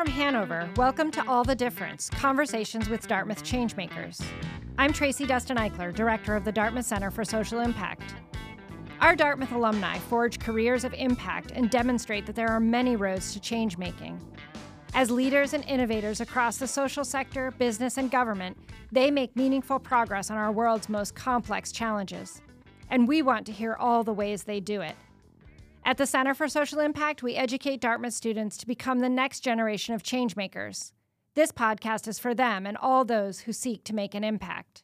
from Hanover, welcome to All the Difference Conversations with Dartmouth Changemakers. I'm Tracy Dustin Eichler, Director of the Dartmouth Center for Social Impact. Our Dartmouth alumni forge careers of impact and demonstrate that there are many roads to change making. As leaders and innovators across the social sector, business, and government, they make meaningful progress on our world's most complex challenges. And we want to hear all the ways they do it. At the Center for Social Impact, we educate Dartmouth students to become the next generation of changemakers. This podcast is for them and all those who seek to make an impact.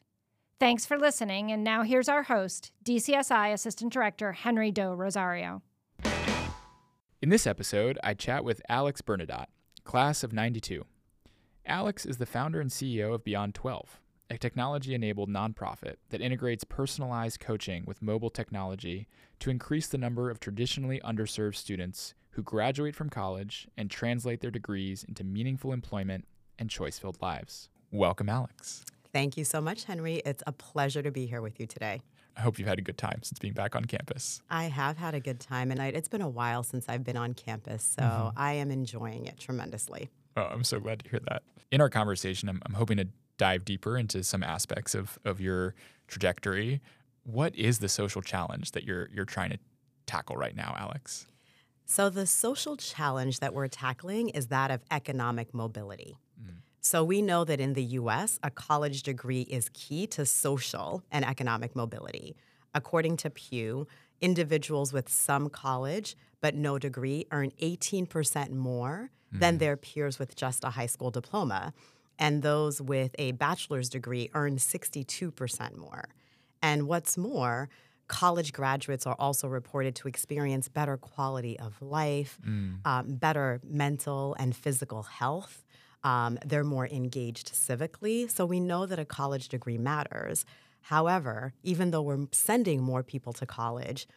Thanks for listening, and now here's our host, DCSI Assistant Director Henry Doe Rosario. In this episode, I chat with Alex Bernadotte, class of 92. Alex is the founder and CEO of Beyond 12, a technology enabled nonprofit that integrates personalized coaching with mobile technology to increase the number of traditionally underserved students who graduate from college and translate their degrees into meaningful employment and choice filled lives. Welcome, Alex. Thank you so much, Henry. It's a pleasure to be here with you today. I hope you've had a good time since being back on campus. I have had a good time, and it's been a while since I've been on campus, so mm-hmm. I am enjoying it tremendously. Oh, I'm so glad to hear that. In our conversation, I'm, I'm hoping to dive deeper into some aspects of, of your trajectory. What is the social challenge that you're you're trying to tackle right now, Alex? So the social challenge that we're tackling is that of economic mobility. Mm. So we know that in the US, a college degree is key to social and economic mobility. According to Pew, individuals with some college but no degree earn 18% more mm. than their peers with just a high school diploma and those with a bachelor's degree earn 62% more. And what's more, college graduates are also reported to experience better quality of life, mm. um, better mental and physical health. Um, they're more engaged civically. So we know that a college degree matters. However, even though we're sending more people to college,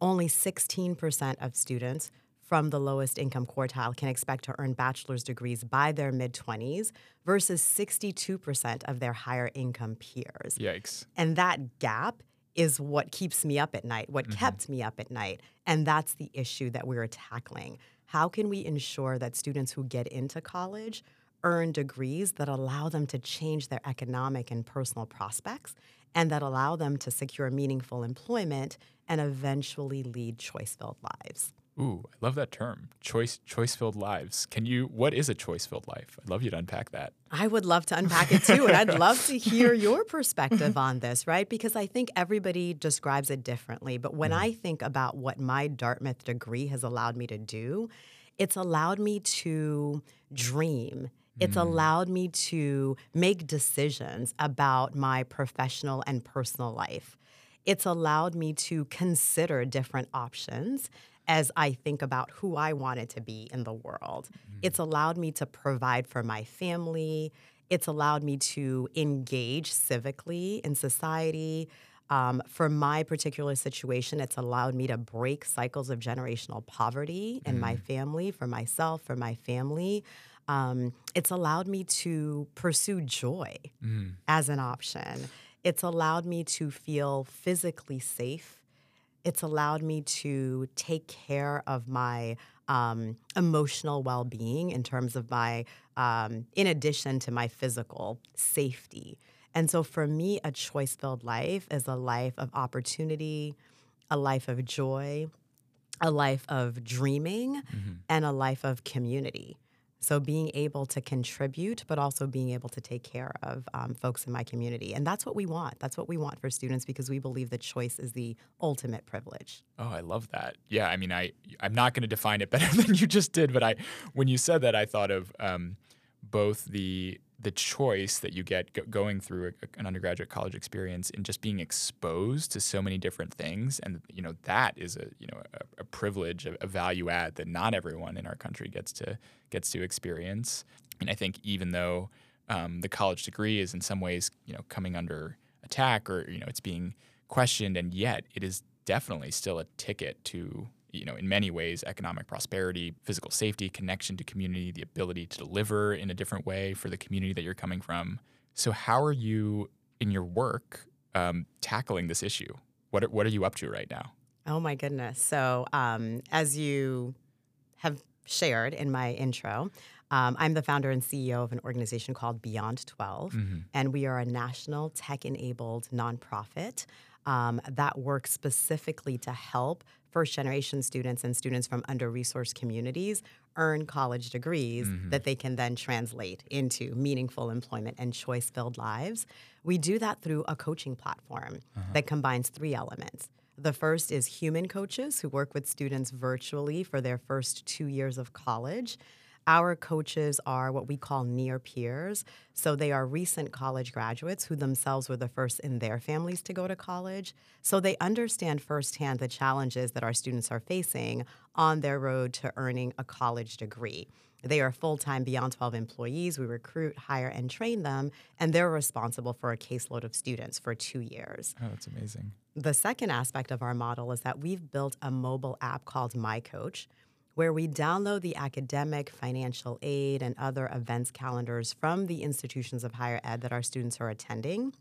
only 16% of students from the lowest income quartile can expect to earn bachelor's degrees by their mid 20s versus 62% of their higher income peers. Yikes. And that gap is what keeps me up at night, what mm-hmm. kept me up at night. And that's the issue that we're tackling. How can we ensure that students who get into college earn degrees that allow them to change their economic and personal prospects and that allow them to secure meaningful employment and eventually lead choice filled lives? Ooh, I love that term. Choice choice filled lives. Can you what is a choice filled life? I'd love you to unpack that. I would love to unpack it too. and I'd love to hear your perspective on this, right? Because I think everybody describes it differently. But when mm. I think about what my Dartmouth degree has allowed me to do, it's allowed me to dream. It's mm. allowed me to make decisions about my professional and personal life. It's allowed me to consider different options as I think about who I wanted to be in the world. Mm-hmm. It's allowed me to provide for my family. It's allowed me to engage civically in society. Um, for my particular situation, it's allowed me to break cycles of generational poverty in mm-hmm. my family, for myself, for my family. Um, it's allowed me to pursue joy mm-hmm. as an option. It's allowed me to feel physically safe it's allowed me to take care of my um, emotional well being in terms of my, um, in addition to my physical safety. And so for me, a choice filled life is a life of opportunity, a life of joy, a life of dreaming, mm-hmm. and a life of community. So being able to contribute, but also being able to take care of um, folks in my community. And that's what we want. That's what we want for students because we believe that choice is the ultimate privilege. Oh, I love that. Yeah, I mean, I, I'm not going to define it better than you just did, but I, when you said that, I thought of um, both the the choice that you get go- going through a, an undergraduate college experience and just being exposed to so many different things and you know that is a you know a, a privilege a, a, value add that not everyone in our country gets to gets to experience. And i think even though um, the college degree is in some ways you know coming under attack or you know it's being questioned and yet it is definitely still a ticket to you know, in many ways, economic prosperity, physical safety, connection to community, the ability to deliver in a different way for the community that you're coming from. So, how are you in your work um, tackling this issue? What are, what are you up to right now? Oh my goodness! So, um, as you have shared in my intro, Um, I'm the founder and CEO of an organization called Beyond 12, Mm-hmm. and we are a national tech enabled nonprofit um, that works specifically to help first generation students and students from under resourced communities earn college degrees Mm-hmm. that they can then translate into meaningful employment and choice filled lives. We do that through a coaching platform Uh-huh. that combines three elements. The first is human coaches who work with students virtually for their first two years of college. Our coaches are what we call near peers. So they are recent college graduates who themselves were the first in their families to go to college. So they understand firsthand the challenges that our students are facing on their road to earning a college degree. They are full time Beyond 12 employees. We recruit, hire, and train them, and they're responsible for a caseload of students for two years. Oh, that's amazing. The second aspect of our model is that we've built a mobile app called My Coach, where we download the academic, financial aid, and other events calendars from the institutions of higher ed that our students are attending.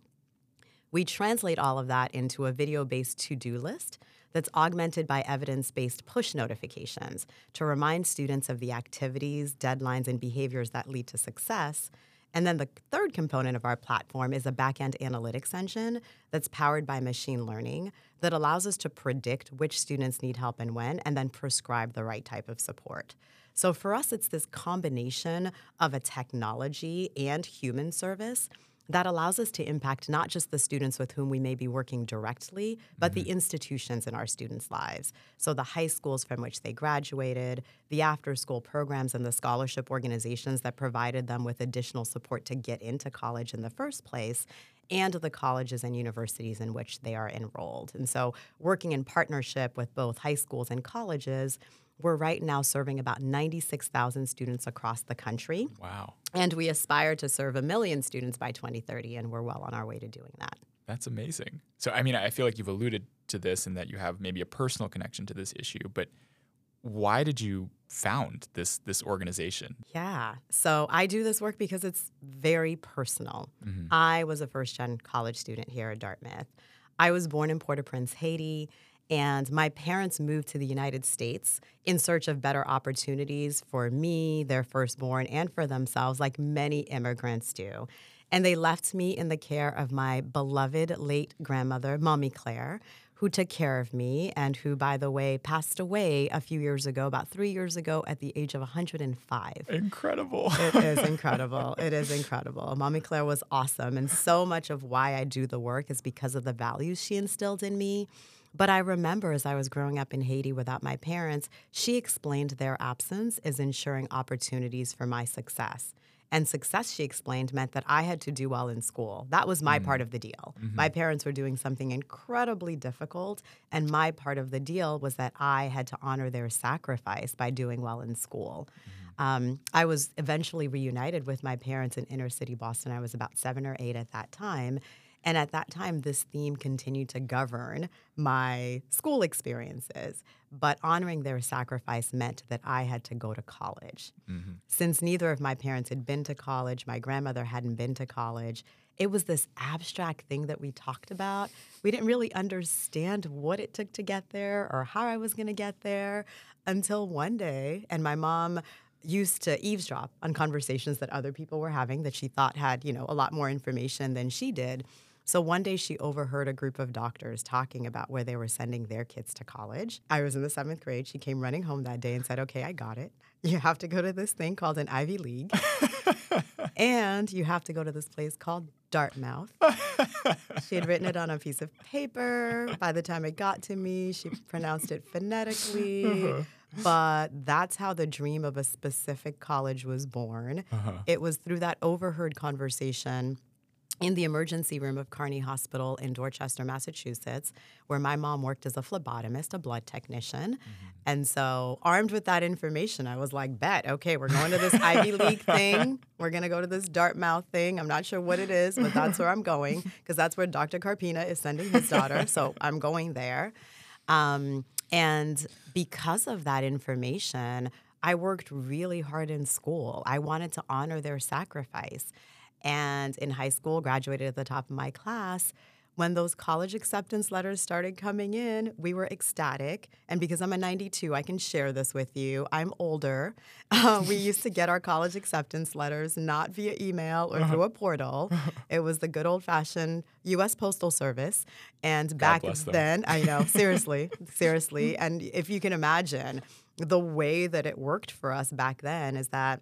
We translate all of that into a video based to do list that's augmented by evidence based push notifications to remind students of the activities, deadlines, and behaviors that lead to success. And then the third component of our platform is a backend analytics engine that's powered by machine learning that allows us to predict which students need help and when, and then prescribe the right type of support. So for us, it's this combination of a technology and human service that allows us to impact not just the students with whom we may be working directly, but the mm-hmm. institutions in our students' lives. So, the high schools from which they graduated, the after school programs, and the scholarship organizations that provided them with additional support to get into college in the first place. And the colleges and universities in which they are enrolled. And so, working in partnership with both high schools and colleges, we're right now serving about 96,000 students across the country. Wow. And we aspire to serve a million students by 2030, and we're well on our way to doing that. That's amazing. So, I mean, I feel like you've alluded to this and that you have maybe a personal connection to this issue, but why did you found this this organization? Yeah. So I do this work because it's very personal. Mm-hmm. I was a first gen college student here at Dartmouth. I was born in Port au Prince, Haiti, and my parents moved to the United States in search of better opportunities for me, their firstborn, and for themselves, like many immigrants do. And they left me in the care of my beloved late grandmother, Mommy Claire, who took care of me and who, by the way, passed away a few years ago, about three years ago, at the age of 105. Incredible. It is incredible. It is incredible. Mommy Claire was awesome. And so much of why I do the work is because of the values she instilled in me. But I remember as I was growing up in Haiti without my parents, she explained their absence as ensuring opportunities for my success. And success, she explained, meant that I had to do well in school. That was my part mm. of the deal. Mm-hmm. My parents were doing something incredibly difficult, and my part of the deal was that I had to honor their sacrifice by doing well in school. Mm-hmm. Um, I was eventually reunited with my parents in inner city Boston. I was about seven or eight at that time. And at that time, this theme continued to govern my school experiences. But honoring their sacrifice meant that I had to go to college. Mm-hmm. Since neither of my parents had been to college, my grandmother hadn't been to college, it was this abstract thing that we talked about. We didn't really understand what it took to get there or how I was going to get there until one day, and my mom used to eavesdrop on conversations that other people were having that she thought had, you know, a lot more information than she did. So one day she overheard a group of doctors talking about where they were sending their kids to college. I was in the seventh grade. She came running home that day and said, Okay, I got it. You have to go to this thing called an Ivy League, and you have to go to this place called Dartmouth. she had written it on a piece of paper. By the time it got to me, she pronounced it phonetically. Uh-huh. But that's how the dream of a specific college was born. Uh-huh. It was through that overheard conversation in the emergency room of Carney Hospital in Dorchester, Massachusetts, where my mom worked as a phlebotomist, a blood technician. And so, armed with that information, I was like, bet, okay, we're going to this Ivy League thing. We're going to go to this Dartmouth thing. I'm not sure what it is, but that's where I'm going because that's where Dr. Carpina is sending his daughter. So, I'm going there. Um, and because of that information, I worked really hard in school. I wanted to honor their sacrifice. And in high school, graduated at the top of my class. when those college acceptance letters started coming in, we were ecstatic. And because I'm a 92, I can share this with you. I'm older. Uh, we used to get our college acceptance letters not via email or through a portal. It was the good old fashioned U.S. Postal Service. And back then, I know, seriously, seriously. And if you can imagine, the way that it worked for us back then is that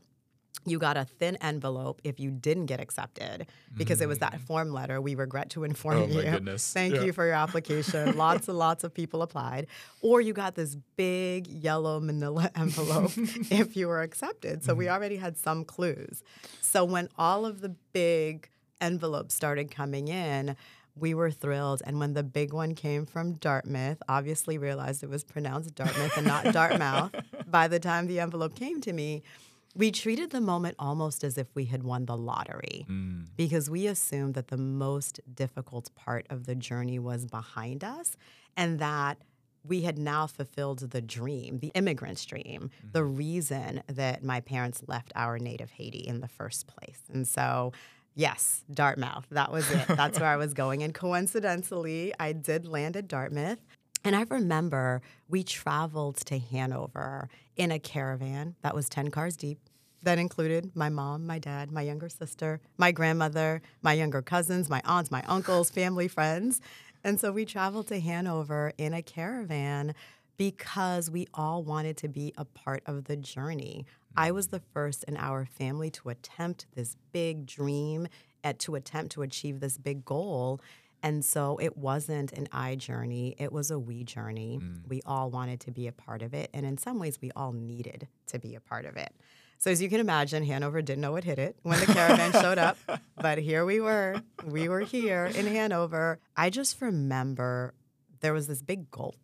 you got a thin envelope if you didn't get accepted because mm. it was that mm. form letter. We regret to inform oh, you. Goodness. Thank yeah. you for your application. lots and lots of people applied. Or you got this big yellow manila envelope if you were accepted. So mm. we already had some clues. So when all of the big envelopes started coming in, we were thrilled. And when the big one came from Dartmouth, obviously realized it was pronounced Dartmouth and not Dartmouth by the time the envelope came to me we treated the moment almost as if we had won the lottery mm. because we assumed that the most difficult part of the journey was behind us and that we had now fulfilled the dream, the immigrant's dream, mm-hmm. the reason that my parents left our native Haiti in the first place. And so, yes, Dartmouth, that was it. That's where I was going. And coincidentally, I did land at Dartmouth. And I remember we traveled to Hanover in a caravan that was 10 cars deep. That included my mom, my dad, my younger sister, my grandmother, my younger cousins, my aunts, my uncles, family, friends. And so we traveled to Hanover in a caravan because we all wanted to be a part of the journey. I was the first in our family to attempt this big dream, at, to attempt to achieve this big goal. And so it wasn't an I journey, it was a we journey. Mm. We all wanted to be a part of it. And in some ways, we all needed to be a part of it. So as you can imagine, Hanover didn't know what hit it when the caravan showed up. But here we were. We were here in Hanover. I just remember there was this big gulp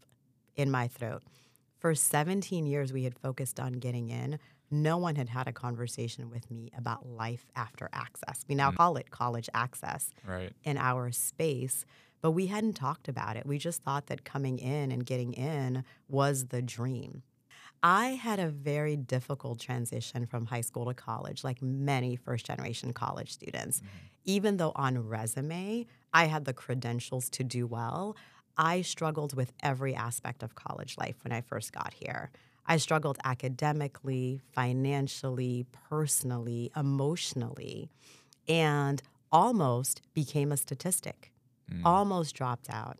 in my throat. For 17 years, we had focused on getting in no one had had a conversation with me about life after access. We now mm. call it college access right. in our space, but we hadn't talked about it. We just thought that coming in and getting in was the dream. I had a very difficult transition from high school to college, like many first generation college students. Mm-hmm. Even though on resume, I had the credentials to do well, I struggled with every aspect of college life when I first got here. I struggled academically, financially, personally, emotionally, and almost became a statistic, mm. almost dropped out.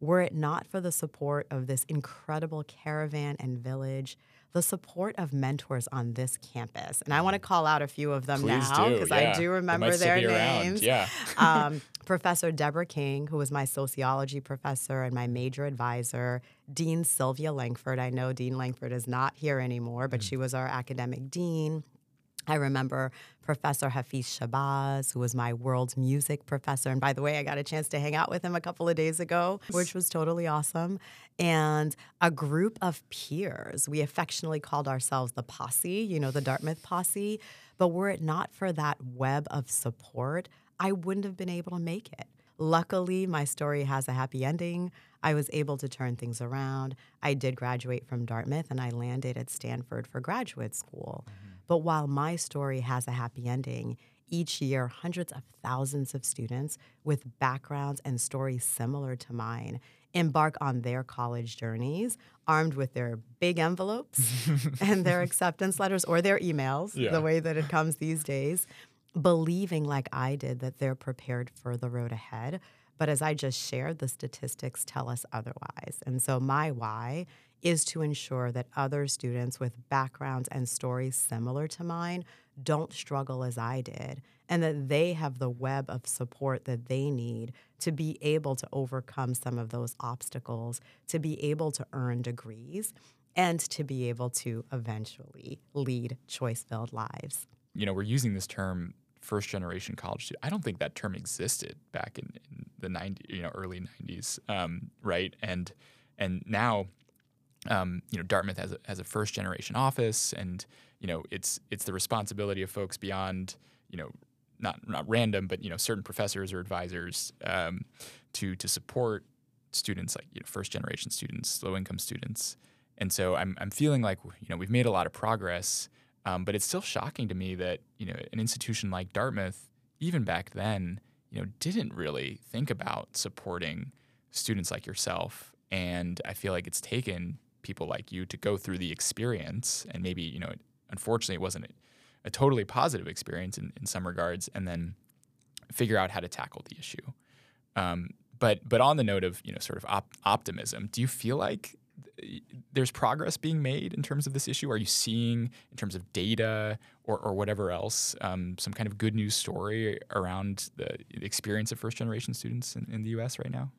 Were it not for the support of this incredible caravan and village, the support of mentors on this campus. And I want to call out a few of them Please now because yeah. I do remember their names. Yeah. um, Professor Deborah King, who was my sociology professor and my major advisor, Dean Sylvia Langford. I know Dean Langford is not here anymore, but mm. she was our academic dean. I remember Professor Hafiz Shabazz, who was my world music professor. And by the way, I got a chance to hang out with him a couple of days ago, which was totally awesome. And a group of peers. We affectionately called ourselves the posse, you know, the Dartmouth posse. But were it not for that web of support, I wouldn't have been able to make it. Luckily, my story has a happy ending. I was able to turn things around. I did graduate from Dartmouth and I landed at Stanford for graduate school. Mm-hmm. But while my story has a happy ending, each year, hundreds of thousands of students with backgrounds and stories similar to mine embark on their college journeys armed with their big envelopes and their acceptance letters or their emails, yeah. the way that it comes these days, believing, like I did, that they're prepared for the road ahead. But as I just shared, the statistics tell us otherwise. And so, my why is to ensure that other students with backgrounds and stories similar to mine don't struggle as I did, and that they have the web of support that they need to be able to overcome some of those obstacles, to be able to earn degrees, and to be able to eventually lead choice filled lives. You know, we're using this term first generation college student. I don't think that term existed back in, in the 90, you know, early 90s, um, right? And and now um, you know, Dartmouth has a, has a first generation office, and you know, it's it's the responsibility of folks beyond you know, not not random, but you know, certain professors or advisors um, to to support students like you know, first generation students, low income students, and so I'm I'm feeling like you know we've made a lot of progress, um, but it's still shocking to me that you know an institution like Dartmouth, even back then, you know, didn't really think about supporting students like yourself. And I feel like it's taken people like you to go through the experience and maybe, you know, unfortunately it wasn't a, totally positive experience in, in some regards and then figure out how to tackle the issue. Um, but but on the note of you know sort of op- optimism, do you feel like there's progress being made in terms of this issue? Are you seeing, in terms of data or, or whatever else, um, some kind of good news story around the experience of first generation students in, in the US right now?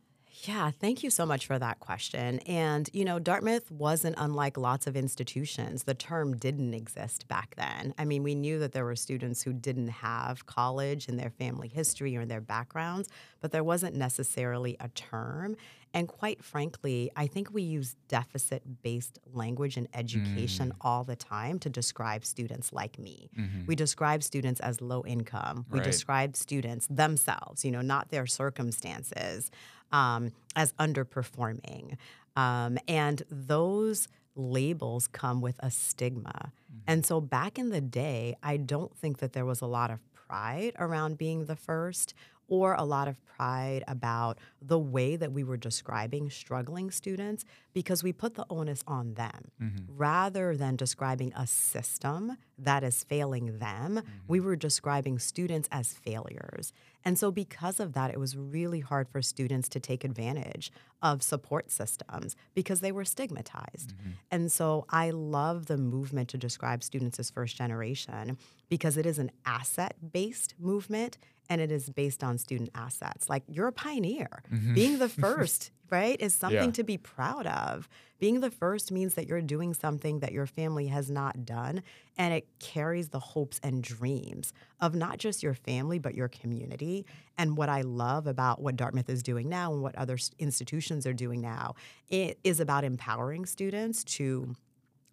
Yeah, thank you so much for that question. And, you know, Dartmouth wasn't unlike lots of institutions. The term didn't exist back then. I mean, we knew that there were students who didn't have college in their family history or in their backgrounds, but there wasn't necessarily a term. And quite frankly, I think we use deficit based language in education mm. all the time to describe students like me. Mm-hmm. We describe students as low income, we right. describe students themselves, you know, not their circumstances um, as underperforming. Um, and those labels come with a stigma. Mm-hmm. And so back in the day, I don't think that there was a lot of pride around being the first or a lot of pride about the way that we were describing struggling students because we put the onus on them. Mm-hmm. Rather than describing a system that is failing them, mm-hmm. we were describing students as failures. And so, because of that, it was really hard for students to take advantage of support systems because they were stigmatized. Mm-hmm. And so, I love the movement to describe students as first generation because it is an asset based movement and it is based on student assets. Like you're a pioneer. Mm-hmm. Being the first, right, is something yeah. to be proud of. Being the first means that you're doing something that your family has not done, and it carries the hopes and dreams of not just your family, but your community. And what I love about what Dartmouth is doing now and what other institutions are doing now, it is about empowering students to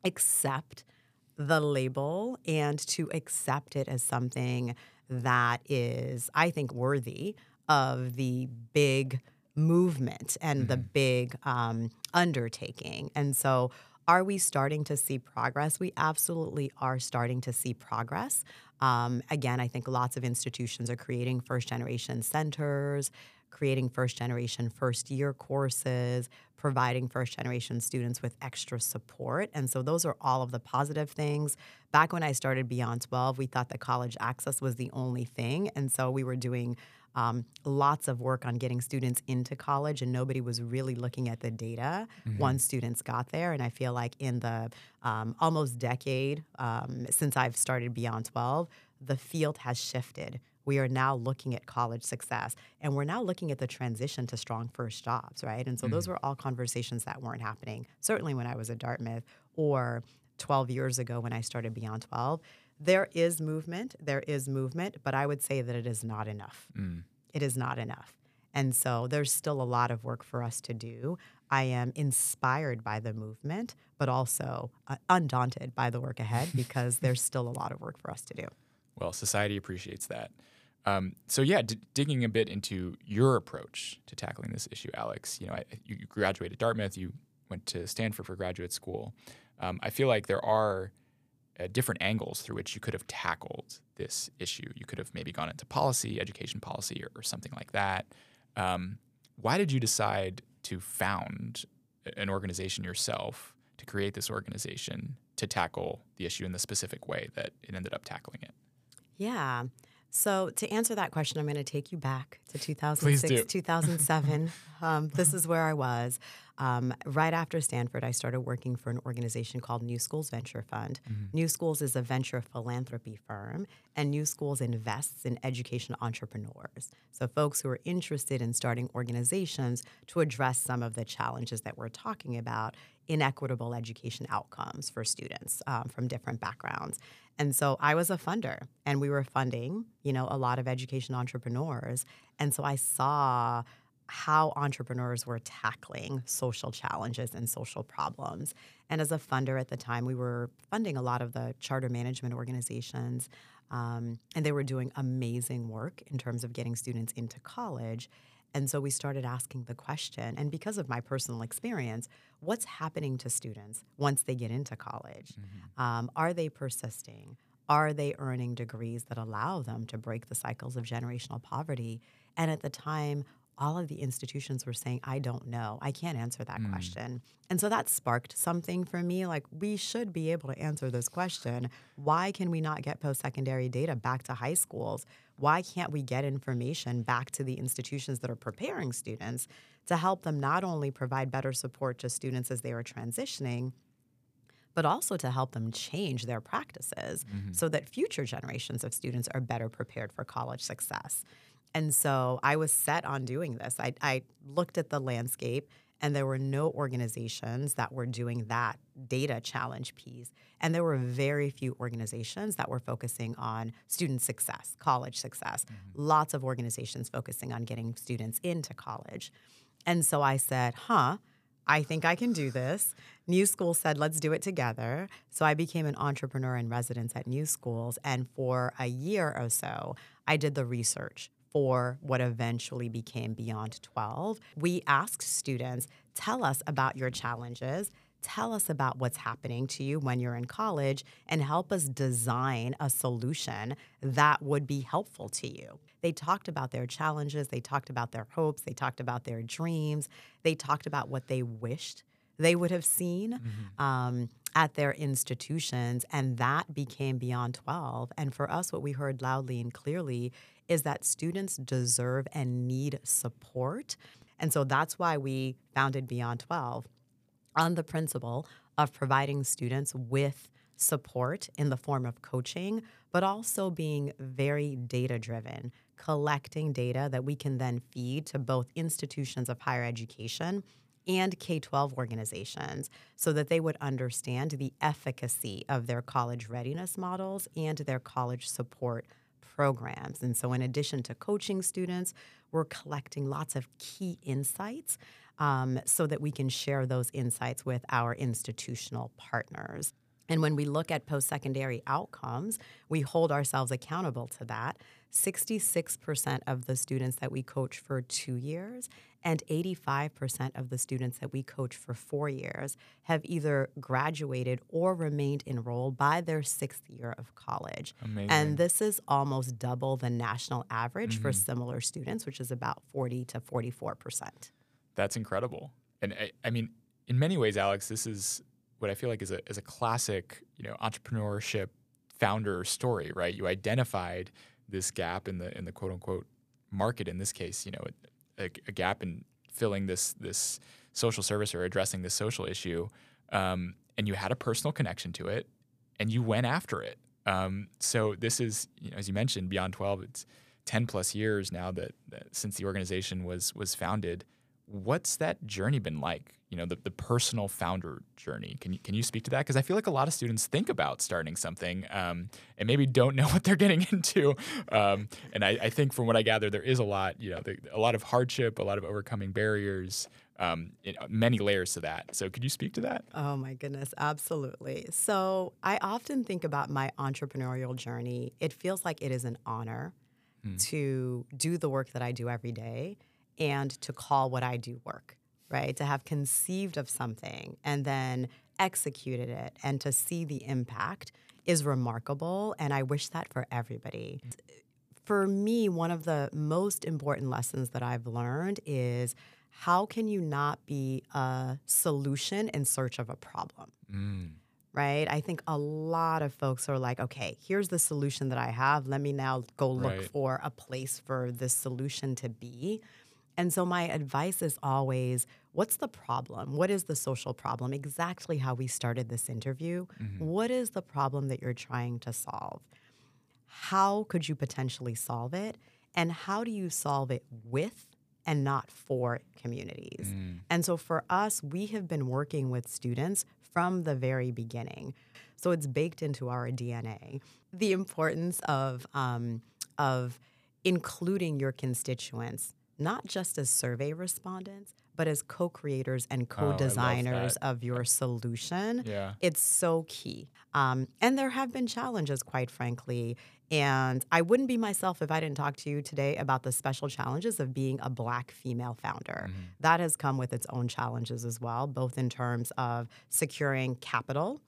accept the label and to accept it as something that is, I think, worthy of the big movement and mm-hmm. the big um, undertaking. And so, are we starting to see progress? We absolutely are starting to see progress. Um, again, I think lots of institutions are creating first generation centers, creating first generation first year courses, providing first generation students with extra support. And so those are all of the positive things. Back when I started Beyond 12, we thought that college access was the only thing. And so we were doing um, lots of work on getting students into college, and nobody was really looking at the data mm-hmm. once students got there. And I feel like in the um, almost decade um, since I've started Beyond 12, the field has shifted we are now looking at college success and we're now looking at the transition to strong first jobs, right? And so mm those were all conversations that weren't happening, certainly when I was at Dartmouth or 12 years ago when I started Beyond 12. There is movement, there is movement, but I would say that it is not enough. Mm. It is not enough. And so there's still a lot of work for us to do. I am inspired by the movement, but also uh, undaunted by the work ahead because there's still a lot of work for us to do. Well, society appreciates that. Um, so yeah, d- digging a bit into your approach to tackling this issue, Alex. You know, I, you, graduated Dartmouth. You went to Stanford for graduate school. Um, I feel like there are uh, different angles through which you could have tackled this issue. You could have maybe gone into policy, education policy, or, or something like that. Um, why did you decide to found an organization yourself to create this organization to tackle the issue in the specific way that it ended up tackling it? Yeah. So, to answer that question, I'm going to take you back to 2006, 2007. um, this is where I was. Um, right after Stanford, I started working for an organization called New Schools Venture Fund. Mm-hmm. New Schools is a venture philanthropy firm, and New Schools invests in education entrepreneurs. So, folks who are interested in starting organizations to address some of the challenges that we're talking about inequitable education outcomes for students um, from different backgrounds. And so I was a funder and we were funding, you know, a lot of education entrepreneurs. And so I saw how entrepreneurs were tackling social challenges and social problems. And as a funder at the time, we were funding a lot of the charter management organizations. Um, and they were doing amazing work in terms of getting students into college. And so we started asking the question, and because of my personal experience, what's happening to students once they get into college? Mm-hmm. Um, are they persisting? Are they earning degrees that allow them to break the cycles of generational poverty? And at the time, all of the institutions were saying, I don't know. I can't answer that Mm. question. And so that sparked something for me. Like, we should be able to answer this question. Why can we not get post secondary data back to high schools? Why can't we get information back to the institutions that are preparing students to help them not only provide better support to students as they are transitioning, but also to help them change their practices mm-hmm. so that future generations of students are better prepared for college success. And so I was set on doing this. I, I looked at the landscape, and there were no organizations that were doing that data challenge piece. And there were very few organizations that were focusing on student success, college success. Mm-hmm. Lots of organizations focusing on getting students into college. And so I said, huh, I think I can do this. New School said, let's do it together. So I became an entrepreneur in residence at New Schools. And for a year or so, I did the research for what eventually became Beyond 12. We asked students, tell us about your challenges. Tell us about what's happening to you when you're in college and help us design a solution that would be helpful to you. They talked about their challenges, they talked about their hopes, they talked about their dreams, they talked about what they wished they would have seen um, at their institutions, and that became Beyond 12. And for us, what we heard loudly and clearly is that students deserve and need support. And so that's why we founded Beyond 12 on the principle of providing students with support in the form of coaching, but also being very data driven, collecting data that we can then feed to both institutions of higher education and K 12 organizations so that they would understand the efficacy of their college readiness models and their college support programs. And so, in addition to coaching students, we're collecting lots of key insights um, so that we can share those insights with our institutional partners. And when we look at post secondary outcomes, we hold ourselves accountable to that. 66% of the students that we coach for two years and 85% of the students that we coach for four years have either graduated or remained enrolled by their sixth year of college. Amazing. And this is almost double the national average for mm-hmm. similar students, which is about 40 to 44%. That's incredible. And I, I mean, in many ways, Alex, this is what I feel like is a is a classic, you know, entrepreneurship founder story, right? You identified this gap in the in the quote unquote market in this case, you know, a, a gap in filling this this social service or addressing this social issue, um, and you had a personal connection to it, and you went after it. Um, so this is, you know, as you mentioned, Beyond Twelve. It's ten plus years now that, that since the organization was was founded. What's that journey been like? You know, the, the personal founder journey. Can you can you speak to that? Because I feel like a lot of students think about starting something um, and maybe don't know what they're getting into. Um, and I, I think from what I gather, there is a lot. You know, there, a lot of hardship, a lot of overcoming barriers, um, it, many layers to that. So could you speak to that? Oh my goodness, absolutely. So I often think about my entrepreneurial journey. It feels like it is an honor to do the work that I do every day and to call what I do work, right? To have conceived of something and then executed it and to see the impact is remarkable. And I wish that for everybody. For me, one of the most important lessons that I've learned is how can you not be a solution in search of a problem? Mm. right? I think a lot of folks are like, okay, here's the solution that I have. Let me now go look Right. for a place for this solution to be. And so my advice is always what's the problem? What is the social problem? Exactly how we started this interview. What is the problem that you're trying to solve? How could you potentially solve it? And how do you solve it with and not for communities? And so for us, we have been working with students from the very beginning. So it's baked into our DNA. The importance of, um, of including your constituents, not just as survey respondents, but as co creators and Oh, co designers that. of your solution. Yeah. It's so key. Um, and there have been challenges, quite frankly. And I wouldn't be myself if I didn't talk to you today about the special challenges of being a Black female founder. That has come with its own challenges as well, both in terms of securing capital.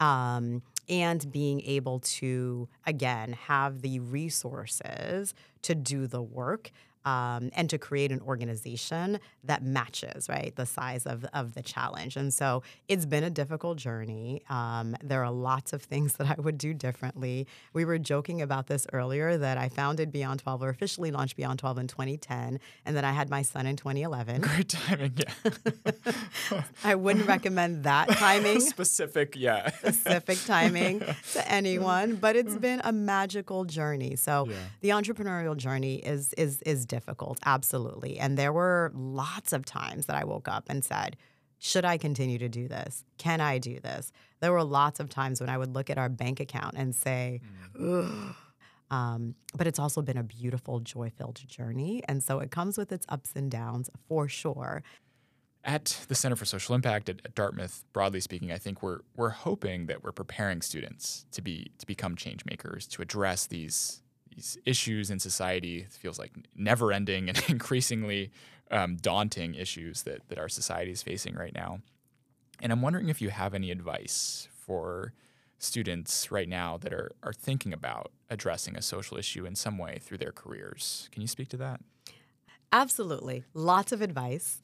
Um, and being able to, again, have the resources to do the work um, and to create an organization that matches right the size of, of the challenge and so it's been a difficult journey um, there are lots of things that i would do differently we were joking about this earlier that i founded beyond 12 or officially launched beyond 12 in 2010 and that i had my son in 2011 Great timing, yeah. i wouldn't recommend that timing Specific, yeah. specific timing to anyone, but it's been a magical journey. So Yeah. the entrepreneurial journey is is is difficult, absolutely. And there were lots of times that I woke up and said, should I continue to do this? Can I do this? There were lots of times when I would look at our bank account and say, Ugh. Um, but it's also been a beautiful, joy filled journey. And so it comes with its ups and downs for sure. At the Center for Social Impact at, at Dartmouth, broadly speaking, I think we're we're hoping that we're preparing students to be to become change makers, to address these these issues in society. Feels like never ending and increasingly um, daunting issues that that our society is facing right now. And I'm wondering if you have any advice for students right now that are are thinking about addressing a social issue in some way through their careers. Can you speak to that? Absolutely. Lots of advice.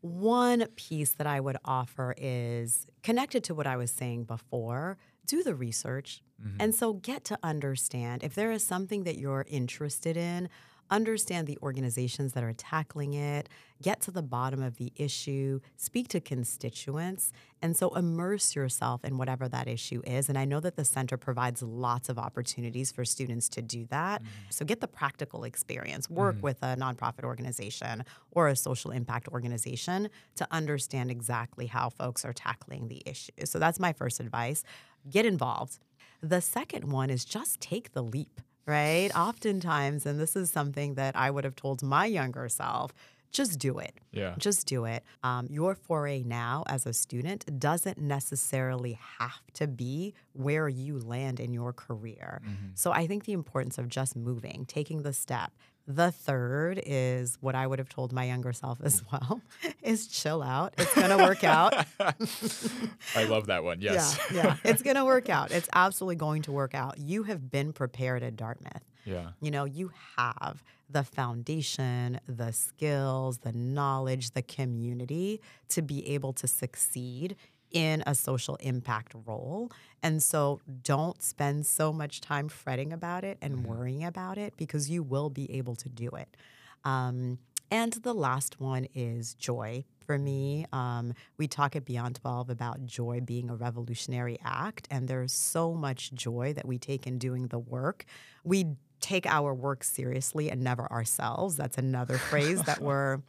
One piece that I would offer is connected to what I was saying before do the research. Mm-hmm. And so get to understand if there is something that you're interested in, understand the organizations that are tackling it, get to the bottom of the issue, speak to constituents, and so immerse yourself in whatever that issue is. And I know that the center provides lots of opportunities for students to do that. Mm-hmm. So get the practical experience, work mm-hmm. with a nonprofit organization or a social impact organization to understand exactly how folks are tackling the issue. So that's my first advice. Get involved. The second one is just take the leap right? Oftentimes, and this is something that I would have told my younger self, just do it. Yeah. Just do it. Um, your foray now as a student doesn't necessarily have to be where you land in your career. So I think the importance of just moving, taking the step. The third is what I would have told my younger self as well is chill out. It's going to work out. I love that one. Yes. Yeah, yeah. It's going to work out. It's absolutely going to work out. You have been prepared at Dartmouth. Yeah. You know, you have the foundation, the skills, the knowledge, the community to be able to succeed in a social impact role. And so don't spend so much time fretting about it and worrying about it because you will be able to do it. Um, and the last one is joy. For me, um, we talk at Beyond 12 about joy being a revolutionary act, and there's so much joy that we take in doing the work. We take our work seriously and never ourselves. That's another phrase that we're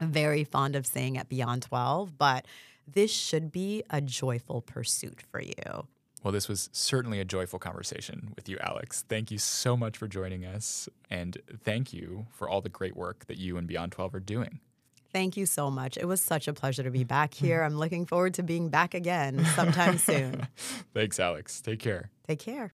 very fond of saying at Beyond 12, but this should be a joyful pursuit for you. Well, this was certainly a joyful conversation with you, Alex. Thank you so much for joining us. And thank you for all the great work that you and Beyond 12 are doing. Thank you so much. It was such a pleasure to be back mm-hmm. here. I'm looking forward to being back again sometime soon. Thanks, Alex. Take care. Take care.